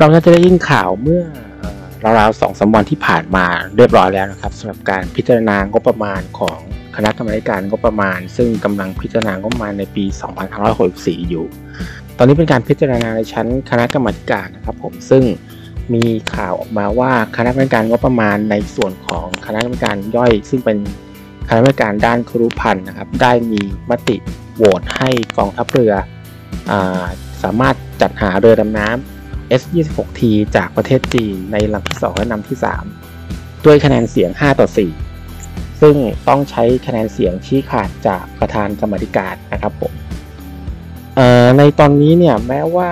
เราน่าจะได้ยินข่าวเมื่อราวๆสองสาวันที่ผ่านมาเรียบร้อยแล้วนะครับสำหรับการพิจารณางบประมาณของคณะกรรมการงบประมาณ ซึ่งกำลังพิจารณางบประมาณในปี 2564 อยู่ ตอนนี้เป็นการพิจารณาในชั้นคณะกรรมการนะครับผมซึ่งมีข่าวออกมาว่าคณะกรรมการงบประมาณในส่วนของคณะกรรมการย่อย ซึ่งเป็นคณะกรรมการด้านครุพันธ์นะครับ ได้มีมติโหวตให้กองทัพเรืออสามารถจัดหาเรือดำน้ำ S26T จากประเทศจีนในลำที่ 2 และลำที่ 3 ด้วยคะแนนเสียง 5 ต่อ 4 ซึ่งต้องใช้คะแนนเสียงชี้ขาดจากประธานกรรมธิการนะครับผมในตอนนี้เนี่ยแม้ว่า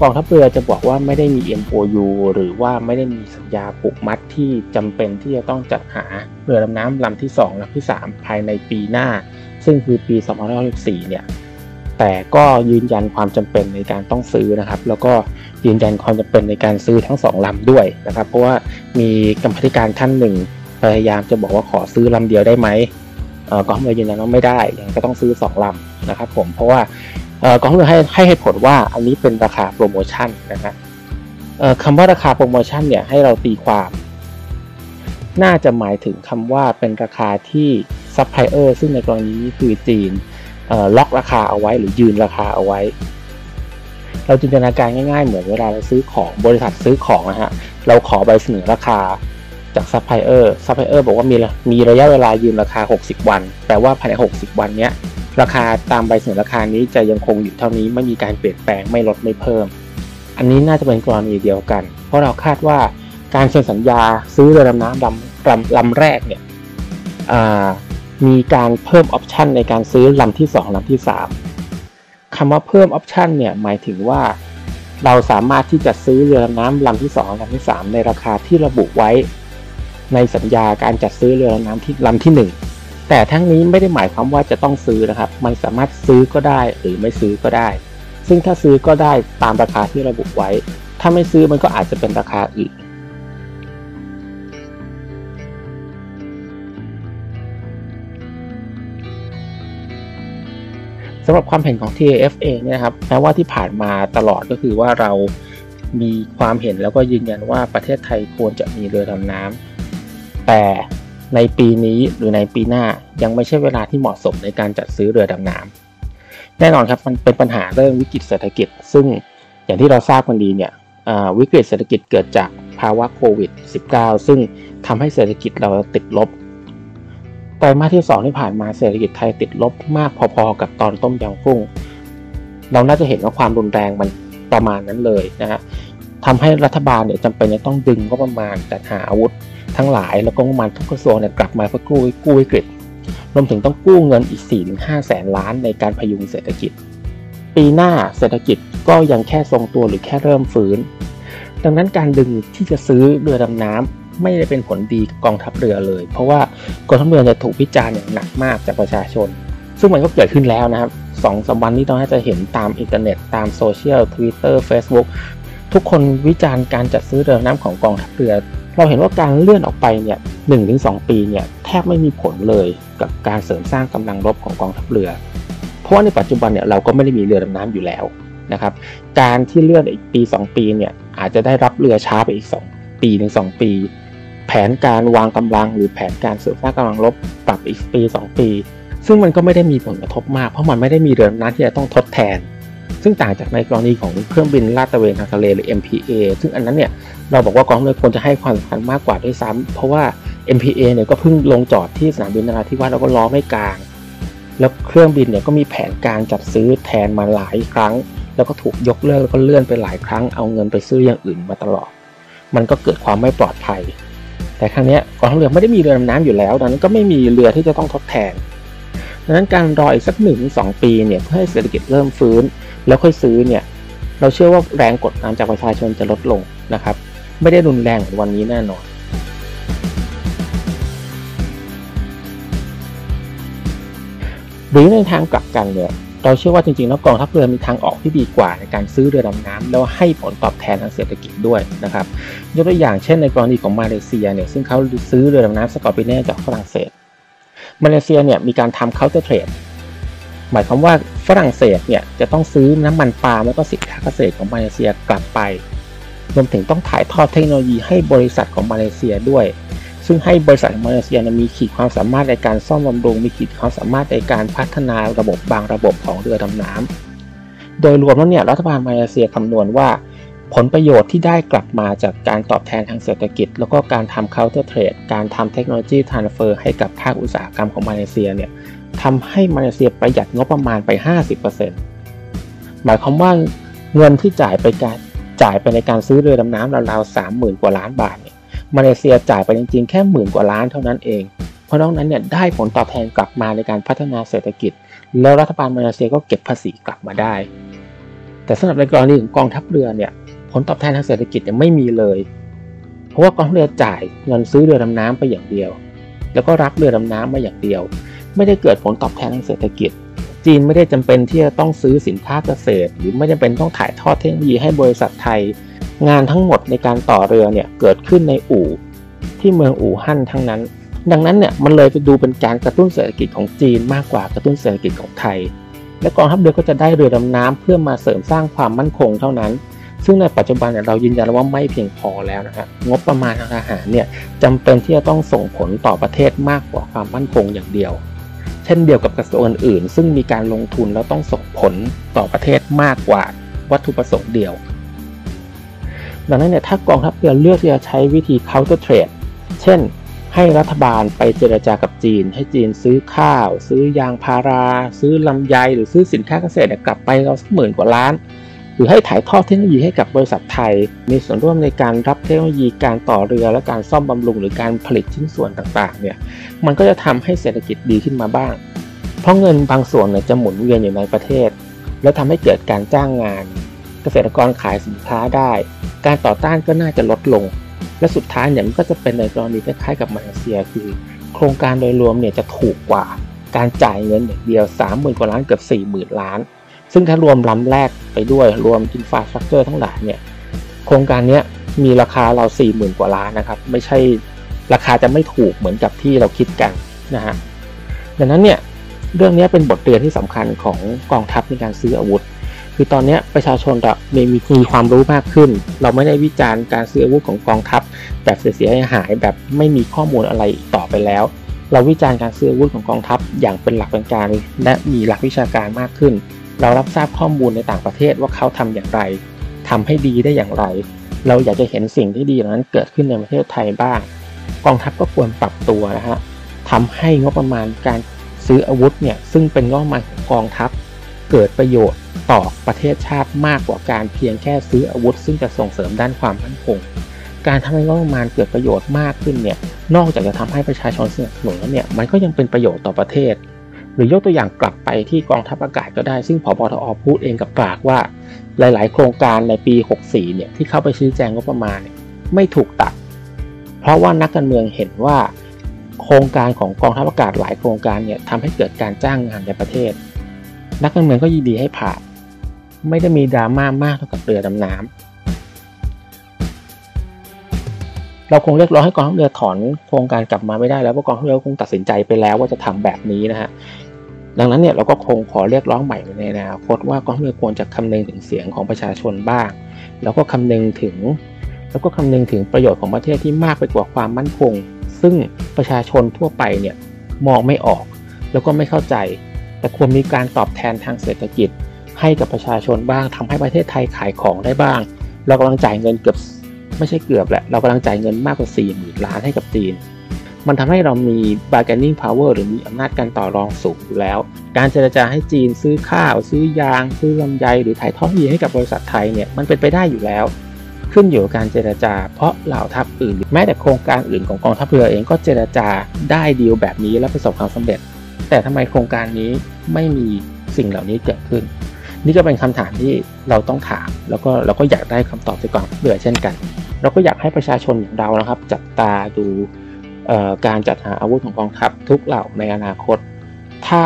กองทัพเรือจะบอกว่าไม่ได้มี MOU หรือว่าไม่ได้มีสัญญาผูกมัดที่จำเป็นที่จะต้องจัดหาเรือดำน้ำลำที่ 2ลำที่ 3 ภายในปีหน้า ซึ่งคือปี 2564 เนี่ย แต่ก็ยืนยันความจำเป็นในการต้องซื้อนะครับ แล้วก็ยืนยันความจำเป็นในการซื้อทั้งสองลำด้วยนะครับ เพราะว่ามีกรรมธิการท่านหนึ่งพยายามจะบอกว่าขอซื้อลำเดียวได้ไหมกองเรือยืนยันว่าไม่ได้ยังก็ต้องซื้อ 2ลำนะครับ ผมเพราะว่ากองทัพเรือให้ให้เหตุผลว่าอันนี้เป็นราคาโปรโมชั่นนะครับคำว่าราคาโปรโมชั่นเนี่ยให้เราตีความ น่าจะหมายถึงคำว่าเป็นราคาที่ซัพพลายเออร์ซึ่งในกรณีนี้คือจีน ล็อกราคาเอาไว้หรือยืนราคาเอาไว้ เราจินตนาการง่าย ๆ เหมือนเวลาเราซื้อของบริษัทซื้อของนะฮะเราขอใบเสนอราคาจาก supplier supplier บอกว่ามีมีระยะเวลายืนราคา 60 วัน แปลว่าภายใน 60 วันนี้ราคาตามใบเสนอราคานี้จะยังคงอยู่เท่านี้ไม่มีการเปลี่ยนแปลงไม่ลดไม่เพิ่ม อันนี้น่าจะเป็นกรณีเดียวกัน เพราะเราคาดว่าการเซ็นสัญญาซื้อเรือดำน้ำลำลำลำแรกเนี่ย มีการเพิ่มออปชันในการซื้อลำที่ 2ลำที่ 3คำว่าเพิ่มออปชันเนี่ยหมายถึงว่า เราสามารถที่จะซื้อเรือดำน้ำลำที่ 2ลำที่ 3 ในราคาที่ระบุไว้ ในสัญญาการจัดซื้อเรือดำน้ำที่ลำที่ 1 แต่ทั้งนี้ไม่ได้หมายความว่าจะต้องซื้อนะครับ มันสามารถซื้อก็ได้หรือไม่ซื้อก็ได้ ซึ่งถ้าซื้อก็ได้ตามราคาที่ระบุไว้ ถ้าไม่ซื้อมันก็อาจจะเป็นราคาอื่น สำหรับความเห็นของ TAF เองเนี่ยครับแม้ว่าที่ผ่านมาตลอดก็คือว่าเรามีความเห็นแล้วก็ยืนยันว่าประเทศไทยควรจะมีเรือดำน้ำแต่ในปีนี้หรือในปีหน้ายังไม่ใช่เวลาที่เหมาะสมในการจัดซื้อเรือดำน้ำแน่นอนครับมันเป็นปัญหาเรื่องวิกฤตเศรษฐกิจ ซึ่งอย่างที่เราทราบกันดีเนี่ยวิกฤตเศรษฐกิจเกิดจากภาวะโควิด -19 ซึ่งทำให้เศรษฐกิจเราติดลบ รมาสที่ 2 ที่ผ่านมาเศรษฐกิจไทยติดลบมากพอๆ กับตอนต้มยำกุ้ง เราน่าจะเห็นว่าความรุนแรงมันประมาณนั้นเลยนะฮะทำให้รัฐบาลเนี่ยจำเป็นจะต้องดึงก็ประมาณจัดหาอาวุธทั้งหลายแล้วก็ประมาณทุกกระทรวงเนี่ยกลับมาเพื่อกู้กู้วิกฤตรวมถึงต้องกู้เงินอีก 4-5 แสนล้านในการพยุงเศรษฐกิจ ปีหน้าเศรษฐกิจก็ยังแค่ทรงตัวหรือแค่เริ่มฟื้น ดังนั้นการดึงดันที่จะซื้อเรือดำน้ำ ไม่ได้เป็นผลดีกับกองทัพเรือเลย เพราะว่ากองทัพเรือจะถูกวิจารณ์อย่างหนักมากจากประชาชน ซึ่งมันก็เกิดขึ้นแล้วนะครับสองสามวันนี้เราจะเห็นตามอินเทอร์เน็ตตามโซเชียลทวิตเตอร์เฟซบุ๊กทุกคนวิจารณ์การจัดซื้อเรือดำน้ำของกองทัพเรือ เราเห็นว่าการเลื่อนออกไปเนี่ยหนึ่งถึงสองปีเนี่ยแทบไม่มีผลเลยกับการเสริมสร้างกำลังรบของกองทัพเรือ เพราะว่าในปัจจุบันเนี่ยเราก็ไม่ได้มีเรือดำน้ำอยู่แล้วนะครับ การที่เลื่อนอีกปี 2 ปีเนี่ยอาจจะได้รับเรือช้าไปอีก 2 ปีถึง2ปี แผนการวางกำลัง หรือแผนการเสริมสร้างกำลังรบปรับอีกปี 2 ปี ซึ่งมันก็ไม่ได้มีผลกระทบมาก เพราะมันไม่ได้มีเรือน้ำที่จะต้องทดแทน ซึ่งต่างจากในกรณีของเครื่องบินลาดตระเวนทางทะเลหรือ MPA ซึ่งอันนั้นเนี่ยเราบอกว่ากองเรือควรจะให้ความสำคัญมากกว่าด้วยซ้ำเพราะว่า MPA เนี่ยก็เพิ่งลงจอดที่สนามบินนราธิวาสแล้วก็ล้อไม่กลาง แล้วเครื่องบินเนี่ยก็มีแผนการจัดซื้อแทนมาหลายครั้ง แล้วก็ถูกยกเลิกแล้วก็เลื่อนไปหลายครั้งเอาเงินไปซื้ออย่างอื่นมาตลอด มันก็เกิดความไม่ปลอดภัย แต่ครั้งนี้กองทัพเรือไม่ได้มีเรือดำน้ำอยู่แล้ว ดังนั้นก็ไม่มีเรือที่จะต้องทดแทนดังนั้นการรออีกสักหนึ่งสองปีเนี่ยเพื่อให้เศรษฐกิจเริ่มฟื้น แล้วค่อยซื้อเนี่ยเราเชื่อว่าแรงกดดันจากประชาชนจะลดลงนะครับ ไม่ได้รุนแรงเหมือนวันนี้แน่นอนหรือในทางกลับกันเนี่ย เราเชื่อว่าจริงๆแล้วกองทัพเรือมีทางออกที่ดีกว่าในการซื้อเรือดำน้ำแล้วให้ผลตอบแทนทางเศรษฐกิจด้วยนะครับยกตัวอย่างเช่นในกรณีของมาเลเซียเนี่ยซึ่งเขาซื้อเรือดำน้ำ Scorpène จากฝรั่งเศส มาเลเซียเนี่ยมีการทำ counter tradeหมายความว่าฝรั่งเศสเนี่ยจะต้องซื้อน้ำมันปาล์มแล้วก็สินค้าเกษตรของมาเลเซียกลับไปรวมถึงต้องถ่ายทอดเทคโนโลยีให้บริษัทของมาเลเซียด้วย ซึ่งให้บริษัทของมาเลเซียมีขีดความสามารถในการซ่อมบำรุง มีขีดความสามารถในการพัฒนาระบบบางระบบของเรือดำน้ำโดยรวมแล้วเนี่ยรัฐบาลมาเลเซียคำนวณว่าผลประโยชน์ที่ได้กลับมาจากการตอบแทนทางเศรษฐกิจ แล้วก็การทำ counter trade การทำเทคโนโลยี transfer ให้กับภาคอุตสาหกรรมของมาเลเซียเนี่ยทำให้มาเลเซียประหยัดงบประมาณไป 50%หมายความว่าเงินที่จ่ายไปการจ่ายไปในการซื้อเรือดำน้ำราวๆสามหมื่นกว่าล้านบาทเนี่ย มาเลเซียจ่ายไปจริงๆ แค่หมื่นกว่าล้านเท่านั้นเอง เพราะนอกนั้นเนี่ยได้ผลตอบแทนกลับมาในการพัฒนาเศรษฐกิจ แล้วรัฐบาลมาเลเซียก็เก็บภาษีกลับมาได้ แต่สำหรับในกรณีของกองทัพเรือเนี่ยผลตอบแทนทางเศรษฐกิจยังไม่มีเลย เพราะว่ากองทัพเรือจ่ายเงินซื้อเรือดำน้ำไปอย่างเดียว แล้วก็รับเรือดำน้ำมาอย่างเดียว ไม่ได้เกิดผลตอบแทนทางเศรษฐกิจจีนไม่ได้จำเป็นที่จะต้องซื้อสินค้าเกษตร หรือไม่จำเป็นต้องถ่ายทอดเทคโนโลยีให้บริษัทไทย งานทั้งหมดในการต่อเรือเนี่ยเกิดขึ้นในอู่ที่เมืองอู่ฮั่นทั้งนั้น ดังนั้นเนี่ยมันเลยไปดูเป็นการกระตุ้นเศรษฐกิจของจีนมากกว่ากระตุ้นเศรษฐกิจของไทย และกองทัพเรือก็จะได้เรือดำน้ำเพื่อมาเสริมสร้างความมั่นคงเท่านั้น ซึ่งในปัจจุบันเนี่ยเรายืนยันว่าไม่เพียงพอแล้วนะครับงบประมาณทางทหารเนี่ยจำเป็นที่จะต้องส่งผลต่อประเทศมากกว่าความมั่นคงอย่างเดียว เช่นเดียวกับกระทรวงอื่น ซึ่งมีการลงทุนแล้วต้องส่งผลต่อประเทศมากกว่าวัตถุประสงค์เดียว ดังนั้นเนี่ยถ้ากองทัพเรือเลือกที่จะใช้วิธี counter trade เช่น ให้รัฐบาลไปเจรจากับจีน ให้จีนซื้อข้าว ซื้อยางพารา ซื้อลำไย หรือซื้อสินค้าเกษตรกลับไปเราสักหมื่นกว่าล้าน หรือให้ถ่ายทอดเทคโนโลยีให้กับบริษัทไทย มีส่วนร่วมในการรับเทคโนโลยีการต่อเรือและการซ่อมบำรุงหรือการผลิตชิ้นส่วนต่างๆเนี่ยมันก็จะทำให้เศรษฐกิจดีขึ้นมาบ้าง เพราะเงินบางส่วนเนี่ยจะหมุนเวียนอยู่ในประเทศ แล้วทำให้เกิดการจ้างงาน เกษตรกรขายสินค้าได้ การต่อต้านก็น่าจะลดลง และสุดท้ายเนี่ยมันก็จะเป็นในกรณีคล้ายๆกับมาเลเซีย คือ โครงการโดยรวมเนี่ยจะถูกกว่าการจ่ายเงินอย่างเดียว 30,000 กว่าล้านเกือบ 40,000 ล้าน ซึ่งถ้ารวมลำแรกไปด้วยรวม infrastructure ทั้งหลายเนี่ยโครงการนี้มีราคารา ว 40,000 กว่าล้านนะครับ ไม่ใช่ราคาจะไม่ถูกเหมือนกับที่เราคิดกันนะฮะดังนั้นเนี่ยเรื่องนี้เป็นบทเรียนที่สำคัญของกองทัพในการซื้ออาวุธ คือตอนนี้ประชาชนจะมีมีความรู้มากขึ้น เราไม่ได้วิจารณ์การซื้ออาวุธของกองทัพ แบบเสียหายแบบไม่มีข้อมูลอะไรต่อไปแล้ว เราวิจารณ์การซื้ออาวุธของกองทัพ อย่างเป็นหลักเป็นการและมีหลักวิชาการมากขึ้น เรารับทราบข้อมูลในต่างประเทศว่าเขาทำอย่างไรทำให้ดีได้อย่างไร เราอยากจะเห็นสิ่งที่ดีเหล่านั้นเกิดขึ้นในประเทศไทยบ้าง กองทัพก็ควรปรับตัวนะฮะทำให้งบประมาณการซื้ออาวุธเนี่ยซึ่งเป็นงบประมาณของกองทัพ เกิดประโยชน์ต่อประเทศชาติมากกว่าการเพียงแค่ซื้ออาวุธ ซึ่งจะส่งเสริมด้านความมั่นคง การทำให้งบประมาณเกิดประโยชน์มากขึ้นเนี่ยนอกจากจะทำให้ประชาชนสนับสนุนแล้วเนี่ยมันก็ยังเป็นประโยชน์ต่อประเทศ หรือยกตัวอย่างกลับไปที่กองทัพอากาศก็ได้ ซึ่งพบทอพูดเองกับปากว่า หลาย ๆ โครงการในปี 64 เนี่ยที่เข้าไปชี้แจงงบประมาณไม่ถูกตัด เพราะว่านักการเมืองเห็นว่า โครงการของกองทัพอากาศหลายโครงการเนี่ยทำให้เกิดการจ้างงานในประเทศ นักการเมืองก็ยินดีให้ผ่าน ไม่ได้มีดราม่ามากเท่ากับเรือดำน้ำเราคงเรียกร้องให้กองทัพเรือถอนโครงการกลับมาไม่ได้แล้วเพราะกองทัพเรือคงตัดสินใจไปแล้วว่าจะทำแบบนี้นะฮะดังนั้นเนี่ยเราก็คงขอเรียกร้องใหม่ในอนาคตว่ากองทัพเรือควรจะคำนึงถึงเสียงของประชาชนบ้าง แล้วก็คำนึงถึง แล้วก็คำนึงถึงประโยชน์ของประเทศที่มากไปกว่าความมั่นคง ซึ่งประชาชนทั่วไปเนี่ยมองไม่ออก แล้วก็ไม่เข้าใจ แต่ควรมีการตอบแทนทางเศรษฐกิจ ให้กับประชาชนบ้างทำให้ประเทศไทยขายของได้บ้าง เรากำลังจ่ายเงินเกือบไม่ใช่เกือบแหละ เรากำลังจ่ายเงินมากกว่า4 0 0 0 0ล้านให้กับจีน มันทำให้เรามี bargaining power หรือมีอำนาจการต่อรองสูงอยู่แล้ว การเจรจาให้จีนซื้อข้าว ซื้อยาง ซื้อลำไยหรือถ่ายทอดยีให้กับบริษัทไทยเนี่ยมันเป็นไปได้อยู่แล้ว ขึ้นอยู่กับการเจรจา เพราะเหล่าทัพอื่น แม้แต่โครงการอื่นของกองทัพเรือเองก็เจรจาได้ดีลแบบนี้และประสบความสำเร็จ แต่ทำไมโครงการนี้ไม่มีสิ่งเหล่านี้เกิดขึ้น นี่ก็เป็นคำถามที่เราต้องถาม แล้วก็เราก็อยากได้คำตอบจากกองทัพเรือเช่นกัน เราก็อยากให้ประชาชนอย่างเรานะครับ จับตาดูการจัดหาอาวุธของกองทัพทุกเหล่าในอนาคต ถ้า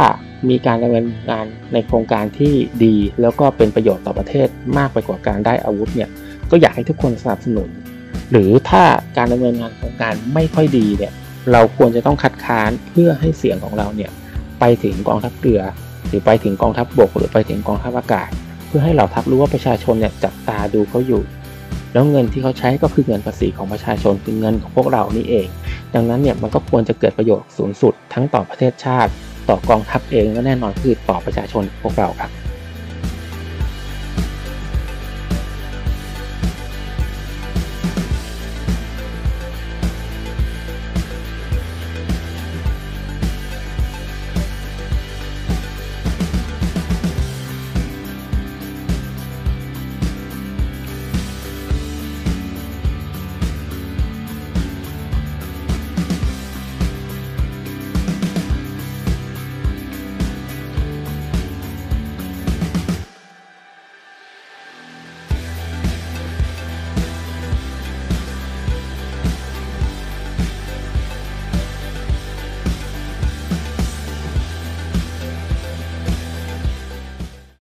มีการดำเนินงานในโครงการที่ดี แล้วก็เป็นประโยชน์ต่อประเทศมากไปกว่าการได้อาวุธเนี่ยก็อยากให้ทุกคนสนับสนุน หรือถ้าการดำเนินงานโครงการไม่ค่อยดีเนี่ยเราควรจะต้องคัดค้านเพื่อให้เสียงของเราเนี่ย ไปถึงกองทัพเรือ หรือไปถึงกองทัพบบกหรือไปถึงกองทัพอากาศ เพื่อให้เหล่าทัพรู้ว่าประชาชนเนี่ยจับตาดูเขาอยู่ แล้วเงินที่เขาใช้ก็คือเงินภาษีของประชาชนคือเงินของพวกเรานี่เอง ดังนั้นเนี่ยมันก็ควรจะเกิดประโยชน์สูงสุด ทั้งต่อประเทศชาติ ต่อกองทัพเองและแน่นอนคือต่อประชาชนพวกเราครับ